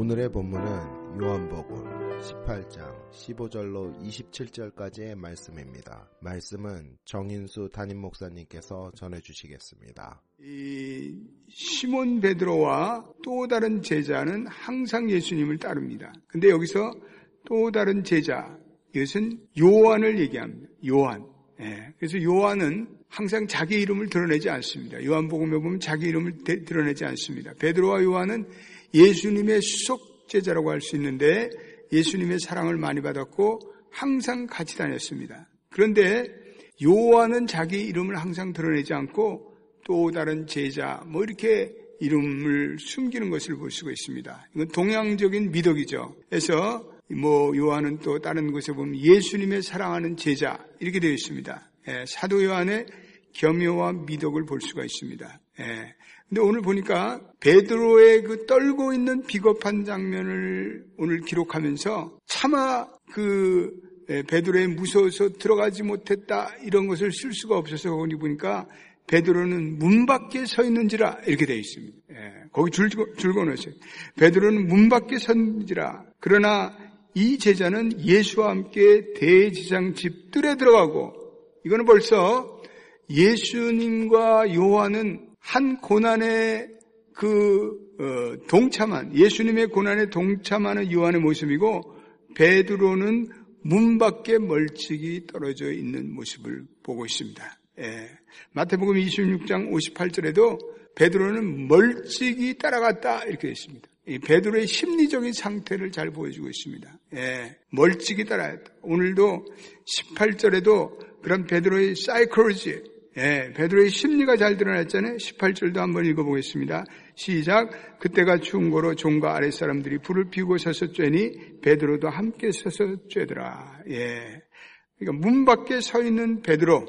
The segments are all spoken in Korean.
오늘의 본문은 요한복음 18장 15절로 27절까지의 말씀입니다. 말씀은 정인수 담임 목사님께서 전해 주시겠습니다. 이 시몬 베드로와 또 다른 제자는 항상 예수님을 따릅니다. 근데 여기서 또 다른 제자, 이것은 요한을 얘기합니다. 요한. 예, 그래서 요한은 항상 자기 이름을 드러내지 않습니다. 요한복음에 보면 자기 이름을 대- 드러내지 않습니다. 베드로와 요한은 예수님의 수속 제자라고 할 수 있는데 예수님의 사랑을 많이 받았고 항상 같이 다녔습니다. 그런데 요한은 자기 이름을 항상 드러내지 않고 또 다른 제자 뭐 이렇게 이름을 숨기는 것을 볼 수가 있습니다. 이건 동양적인 미덕이죠. 그래서 뭐 요한은 또 다른 곳에 보면 예수님의 사랑하는 제자 이렇게 되어 있습니다. 예, 사도 요한의 겸효와 미덕을 볼 수가 있습니다. 예. 근데 오늘 보니까 베드로의 그 떨고 있는 비겁한 장면을 오늘 기록하면서 차마 그 예, 베드로의 무서워서 들어가지 못했다 이런 것을 쓸 수가 없어서 거기 보니까 베드로는 문 밖에 서 있는지라 이렇게 되어 있습니다. 예, 거기 줄, 줄 거놓으세요. 베드로는 문 밖에 섰는지라 그러나 이 제자는 예수와 함께 대지상 집들에 들어가고 이거는 벌써 예수님과 요한은 한 고난에 그 어, 동참한 예수님의 고난에 동참하는 요한의 모습이고 베드로는 문 밖에 멀찍이 떨어져 있는 모습을 보고 있습니다. 예. 마태복음 26장 58절에도 베드로는 멀찍이 따라갔다 이렇게. 이 베드로의 심리적인 상태를 잘 보여주고 있습니다. 예, 멀찍이 따라갔다. 오늘도 18절에도 그런 베드로의 사이콜로지, 예, 베드로의 심리가 잘 드러났잖아요. 18절도 한번 읽어보겠습니다. 시작. 그때가 추운 거로 종과 아랫 사람들이 불을 피우고 서서 쬐니 베드로도 함께 서서 쬐더라. 예. 그러니까 문 밖에 서 있는 베드로,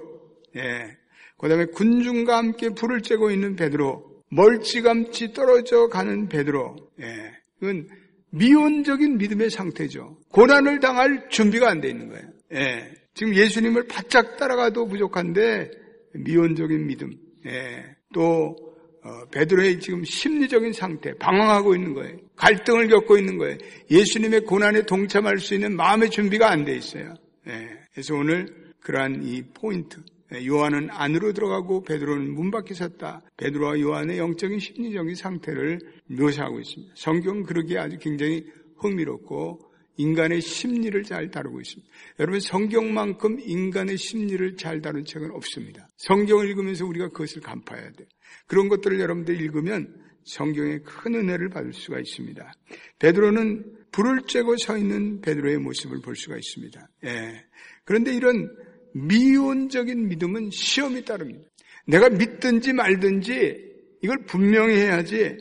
예. 그 다음에 군중과 함께 불을 쬐고 있는 베드로, 멀찌감치 떨어져 가는 베드로, 예. 이건 미온적인 믿음의 상태죠. 고난을 당할 준비가 안 돼 있는 거예요. 예. 지금 예수님을 바짝 따라가도 부족한데 미온적인 믿음, 예. 또 어, 베드로의 지금 심리적인 상태, 방황하고 있는 거예요. 갈등을 겪고 있는 거예요. 예수님의 고난에 동참할 수 있는 마음의 준비가 안 돼 있어요. 예. 그래서 오늘 그러한 이 포인트, 예, 요한은 안으로 들어가고 베드로는 문 밖에 섰다. 베드로와 요한의 영적인 심리적인 상태를 묘사하고 있습니다. 성경은 그러기에 아주 굉장히 흥미롭고 인간의 심리를 잘 다루고 있습니다. 여러분 성경만큼 인간의 심리를 잘 다룬 책은 없습니다. 성경을 읽으면서 우리가 그것을 간파해야 돼요. 그런 것들을 여러분들이 읽으면 성경의 큰 은혜를 받을 수가 있습니다. 베드로는 불을 쬐고 서 있는 베드로의 모습을 볼 수가 있습니다. 예. 그런데 이런 미온적인 믿음은 시험이 따릅니다. 내가 믿든지 말든지 이걸 분명히 해야지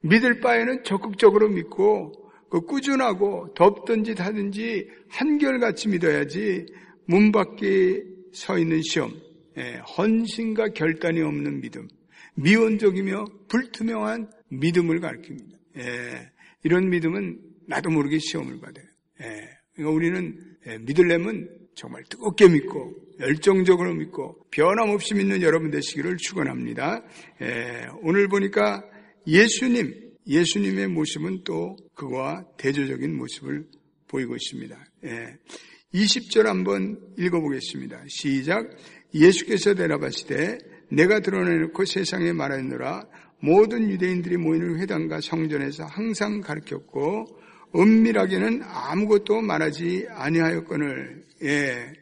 믿을 바에는 적극적으로 믿고 그 꾸준하고 덥든지 타든지 한결같이 믿어야지 문 밖에 서 있는 시험, 예, 헌신과 결단이 없는 믿음, 미온적이며 불투명한 믿음을 가리킵니다. 예, 이런 믿음은 나도 모르게 시험을 받아요. 예, 그러니까 우리는 예, 믿으려면 정말 뜨겁게 믿고 열정적으로 믿고 변함없이 믿는 여러분 되시기를 축원합니다. 예, 오늘 보니까 예수님, 예수님의 모습은 또 그와 대조적인 모습을 보이고 있습니다. 예, 20절 한번 읽어보겠습니다. 시작. 예수께서 대답하시되 내가 드러내놓고 세상에 말하느라 모든 유대인들이 모이는 회당과 성전에서 항상 가르쳤고 은밀하게는 아무것도 말하지 아니하였거늘 예.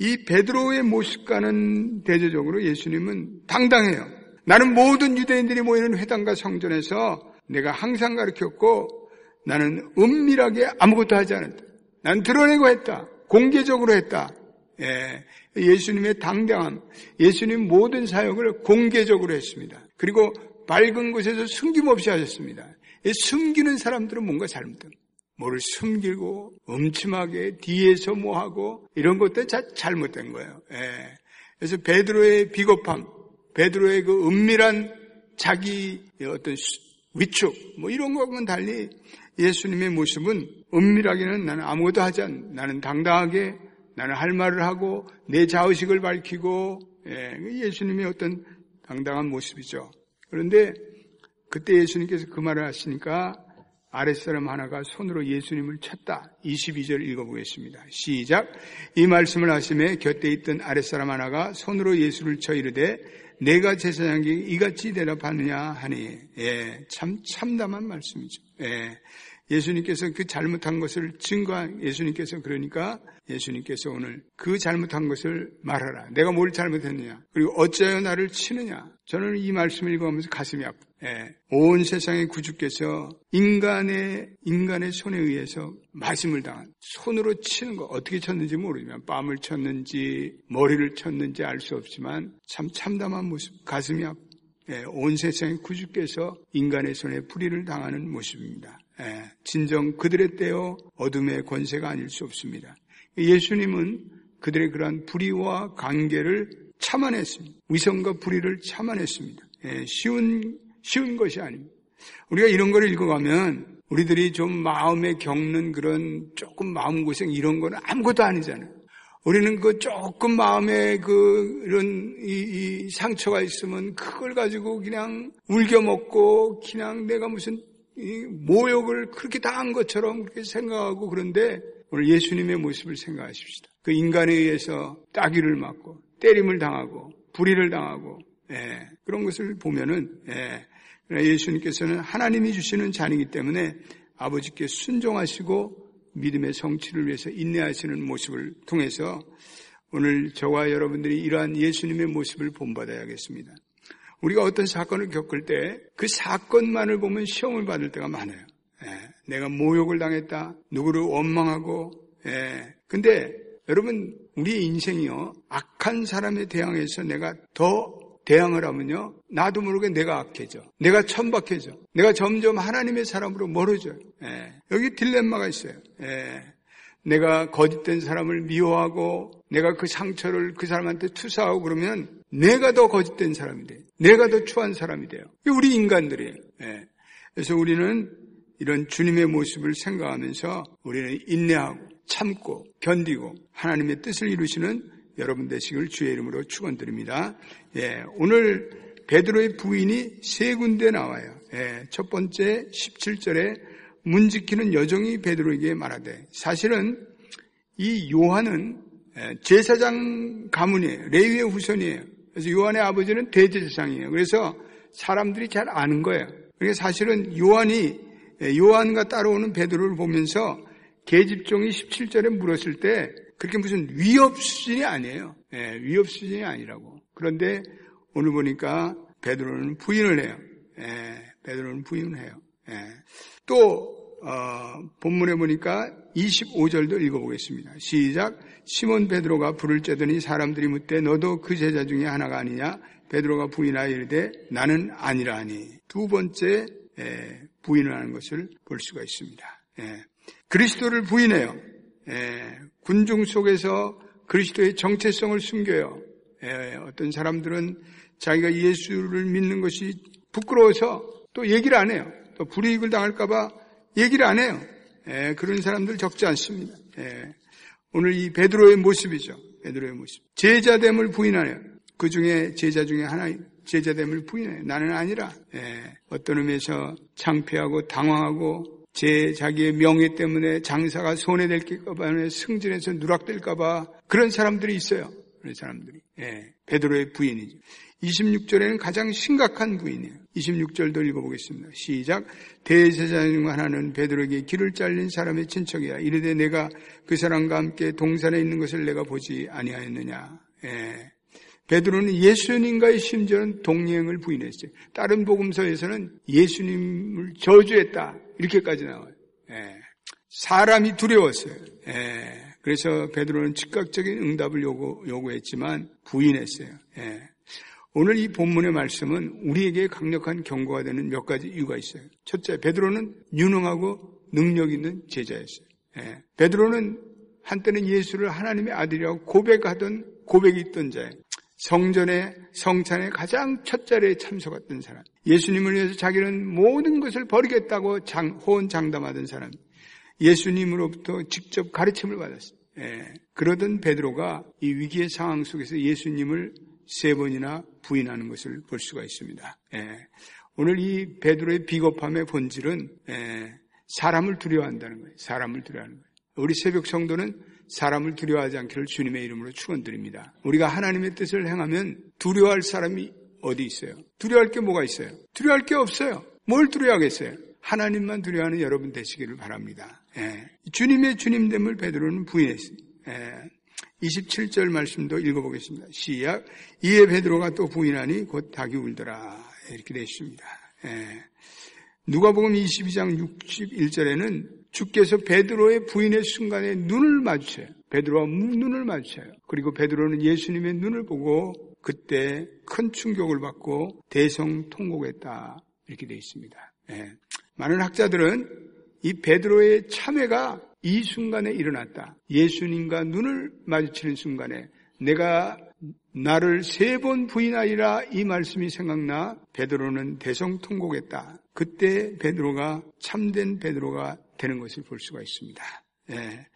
이 베드로의 모습과는 대조적으로 예수님은 당당해요. 나는 모든 유대인들이 모이는 회당과 성전에서 내가 항상 가르쳤고 나는 은밀하게 아무것도 하지 않았다. 난 드러내고 했다. 공개적으로 했다. 예. 예수님의 당당함, 예수님 모든 사역을 공개적으로 했습니다. 그리고 밝은 곳에서 숨김없이 하셨습니다. 숨기는 사람들은 뭔가 잘못된 뭐를 숨기고 음침하게 뒤에서 뭐하고 이런 것들 다 잘못된 거예요. 예. 그래서 베드로의 비겁함, 베드로의 그 은밀한 자기 어떤 위축 뭐 이런 것과는 달리 예수님의 모습은 은밀하게는 나는 아무것도 하지 않, 나는 당당하게 나는 할 말을 하고 내 자의식을 밝히고 예, 예수님의 어떤 당당한 모습이죠. 그런데 그때 예수님께서 그 말을 하시니까 아랫사람 하나가 손으로 예수님을 쳤다. 22절 읽어보겠습니다. 시작. 이 말씀을 하심에 곁에 있던 아랫사람 하나가 손으로 예수를 쳐 이르되 내가 제사장에게 이같이 대답하느냐 하니 예, 참 참담한 말씀이죠. 예, 예수님께서 그 잘못한 것을 증거한 예수님께서 그러니까 예수님께서 오늘 그 잘못한 것을 말하라. 내가 뭘 잘못했느냐. 그리고 어찌하여 나를 치느냐. 저는 이 말씀을 읽어가면서 가슴이 아프. 예, 온 세상의 구주께서 인간의 인간의 손에 의해서 마심을 당한 손으로 치는 거 어떻게 쳤는지 모르지만 뺨을 쳤는지 머리를 쳤는지 알 수 없지만 참 참담한 모습 가슴이 아프. 예, 온 세상의 구주께서 인간의 손에 불의를 당하는 모습입니다. 예, 진정 그들의 때요 어둠의 권세가 아닐 수 없습니다. 예수님은 그들의 그러한 불의와 관계를 참아냈습니다. 위선과 불의를 참아냈습니다. 예, 쉬운 쉬운 것이 아닙니다. 우리가 이런 걸 읽어가면 우리들이 좀 마음에 겪는 그런 조금 마음고생 이런 거는 아무것도 아니잖아요. 우리는 그 조금 마음에 그 이런 이, 이 상처가 있으면 그걸 가지고 그냥 울겨 먹고 그냥 내가 무슨 모욕을 그렇게 당한 것처럼 그렇게 생각하고 그런데 오늘 예수님의 모습을 생각하십시다. 그 인간에 의해서 따귀를 맞고 때림을 당하고 불의를 당하고 예, 그런 것을 보면은 예, 예수님께서는 하나님이 주시는 자이기 때문에 아버지께 순종하시고 믿음의 성취를 위해서 인내하시는 모습을 통해서 오늘 저와 여러분들이 이러한 예수님의 모습을 본받아야겠습니다. 우리가 어떤 사건을 겪을 때 그 사건만을 보면 시험을 받을 때가 많아요. 예, 내가 모욕을 당했다. 누구를 원망하고. 예, 근데 여러분 우리 인생이요 악한 사람에 대항해서 내가 더 대항을 하면요 나도 모르게 내가 악해져. 내가 천박해져. 내가 점점 하나님의 사람으로 멀어져요. 예, 여기 딜레마가 있어요. 예, 내가 거짓된 사람을 미워하고 내가 그 상처를 그 사람한테 투사하고 그러면 내가 더 거짓된 사람이 돼요. 내가 더 추한 사람이 돼요. 우리 인간들이에요. 예. 그래서 우리는 이런 주님의 모습을 생각하면서 우리는 인내하고 참고 견디고 하나님의 뜻을 이루시는 여러분 되시길 주의 이름으로 축원드립니다. 예, 오늘 베드로의 부인이 세 군데 나와요. 예, 첫 번째 17절에 문 지키는 여정이 베드로에게 말하되 사실은 이 요한은 예, 제사장 가문이에요. 레위의 후손이에요. 그래서 요한의 아버지는 대제사장이에요. 그래서 사람들이 잘 아는 거예요. 그러니까 사실은 요한이 예, 요한과 따라오는 베드로를 보면서 계집종이 17절에 물었을 때 그렇게 무슨 위협 수준이 아니에요. 예, 위협 수준이 아니라고. 그런데 오늘 보니까 베드로는 부인을 해요. 예, 베드로는 부인을 해요. 예. 또 어, 본문에 보니까 25절도 읽어보겠습니다. 시작. 시몬 베드로가 불을 쬐더니 사람들이 묻되 너도 그 제자 중에 하나가 아니냐? 베드로가 부인하여 이르되 나는 아니라 하니 두 번째 에, 부인을 하는 것을 볼 수가 있습니다. 예. 그리스도를 부인해요. 예. 군중 속에서 그리스도의 정체성을 숨겨요. 예. 어떤 사람들은 자기가 예수를 믿는 것이 부끄러워서 또 얘기를 안 해요. 또 불이익을 당할까봐 얘기를 안 해요. 예, 그런 사람들 적지 않습니다. 예, 오늘 이 베드로의 모습이죠. 베드로의 모습. 제자됨을 부인하네요. 그 중에 제자 중에 하나 제자됨을 부인해. 나는 아니라 예, 어떤 의미에서 창피하고 당황하고 제 자기의 명예 때문에 장사가 손해될까봐 승진해서 누락될까봐 그런 사람들이 있어요. 그런 사람들이. 예, 베드로의 부인이죠. 26절에는 가장 심각한 부인이에요. 26절도 읽어보겠습니다. 시작. 대제사장 중 하나는 베드로에게 길을 잘린 사람의 친척이야. 이르되 내가 그 사람과 함께 동산에 있는 것을 내가 보지 아니하였느냐. 예. 베드로는 예수님과의 심지어는 동행을 부인했어요. 다른 복음서에서는 예수님을 저주했다. 이렇게까지 나와요. 예. 사람이 두려웠어요. 예. 그래서 베드로는 즉각적인 응답을 요구, 요구했지만 부인했어요. 예. 오늘 이 본문의 말씀은 우리에게 강력한 경고가 되는 몇 가지 이유가 있어요. 첫째, 베드로는 유능하고 능력 있는 제자였어요. 예. 베드로는 한때는 예수를 하나님의 아들이라고 고백하던 고백이 있던 자예요. 성전의 성찬의 가장 첫 자리에 참석했던 사람. 예수님을 위해서 자기는 모든 것을 버리겠다고 장, 호언장담하던 사람. 예수님으로부터 직접 가르침을 받았어요. 예. 그러던 베드로가 이 위기의 상황 속에서 예수님을 세 번이나 부인하는 것을 볼 수가 있습니다. 예. 오늘 이 베드로의 비겁함의 본질은 예. 사람을 두려워한다는 거예요. 사람을 두려워하는 거예요. 우리 새벽 성도는 사람을 두려워하지 않기를 주님의 이름으로 축원드립니다. 우리가 하나님의 뜻을 행하면 두려워할 사람이 어디 있어요? 두려워할 게 뭐가 있어요? 두려워할 게 없어요. 뭘 두려워하겠어요? 하나님만 두려워하는 여러분 되시기를 바랍니다. 예. 주님의 주님됨을 베드로는 부인했습니다. 예. 27절 말씀도 읽어보겠습니다. 시작. 이에 베드로가 또 부인하니 곧 닭이 울더라. 이렇게 되어 있습니다. 예. 누가복음 22장 61절에는 주께서 베드로의 부인의 순간에 눈을 마주쳐요. 베드로와 눈을 마주쳐요. 그리고 베드로는 예수님의 눈을 보고 그때 큰 충격을 받고 대성통곡했다. 이렇게 되어 있습니다. 예. 많은 학자들은 이 베드로의 참회가 이 순간에 일어났다. 예수님과 눈을 마주치는 순간에 내가 나를 세 번 부인하리라 이 말씀이 생각나 베드로는 대성통곡했다. 그때 베드로가 참된 베드로가 되는 것을 볼 수가 있습니다. 예.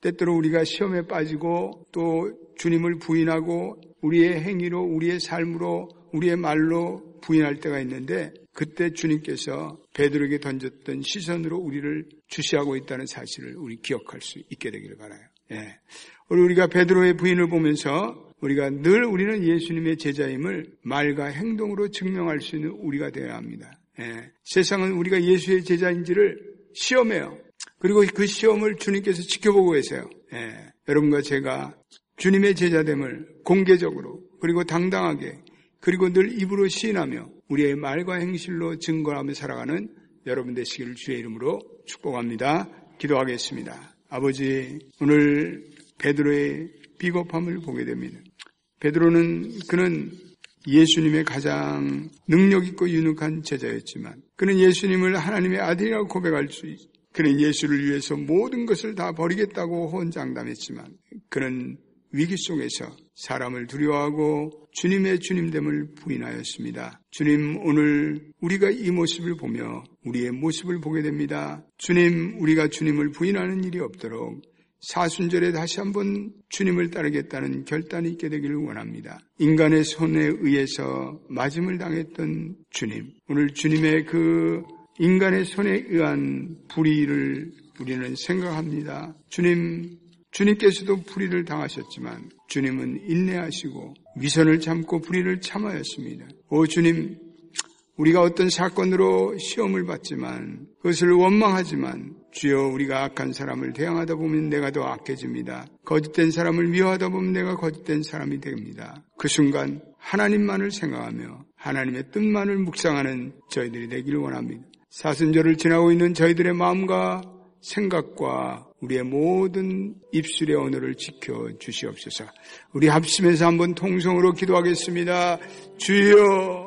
때때로 우리가 시험에 빠지고 또 주님을 부인하고 우리의 행위로 우리의 삶으로 우리의 말로 부인할 때가 있는데 그때 주님께서 베드로에게 던졌던 시선으로 우리를 주시하고 있다는 사실을 우리 기억할 수 있게 되기를 바라요. 예. 우리가 베드로의 부인을 보면서 우리가 늘 우리는 예수님의 제자임을 말과 행동으로 증명할 수 있는 우리가 되어야 합니다. 예. 세상은 우리가 예수의 제자인지를 시험해요. 그리고 그 시험을 주님께서 지켜보고 계세요. 예. 여러분과 제가 주님의 제자됨을 공개적으로 그리고 당당하게 그리고 늘 입으로 시인하며 우리의 말과 행실로 증거하며 살아가는 여러분 되시기를 주의 이름으로 축복합니다. 기도하겠습니다. 아버지, 오늘 베드로의 비겁함을 보게 됩니다. 베드로는 그는 예수님의 가장 능력 있고 유능한 제자였지만 그는 예수님을 하나님의 아들이라고 고백할 수 있. 그는 예수를 위해서 모든 것을 다 버리겠다고 혼장담했지만 그는 위기 속에서 사람을 두려워하고 주님의 주님됨을 부인하였습니다. 주님 오늘 우리가 이 모습을 보며 우리의 모습을 보게 됩니다. 주님 우리가 주님을 부인하는 일이 없도록 사순절에 다시 한번 주님을 따르겠다는 결단이 있게 되기를 원합니다. 인간의 손에 의해서 맞음을 당했던 주님 오늘 주님의 그 인간의 손에 의한 불의를 우리는 생각합니다. 주님 주님께서도 불의를 당하셨지만 주님은 인내하시고 위선을 참고 불의를 참하였습니다. 오 주님, 우리가 어떤 사건으로 시험을 받지만 그것을 원망하지만 주여 우리가 악한 사람을 대항하다 보면 내가 더 악해집니다. 거짓된 사람을 미워하다 보면 내가 거짓된 사람이 됩니다. 그 순간 하나님만을 생각하며 하나님의 뜻만을 묵상하는 저희들이 되기를 원합니다. 사순절을 지나고 있는 저희들의 마음과 생각과 우리의 모든 입술의 언어를 지켜 주시옵소서. 우리 합심해서 한번 통성으로 기도하겠습니다. 주여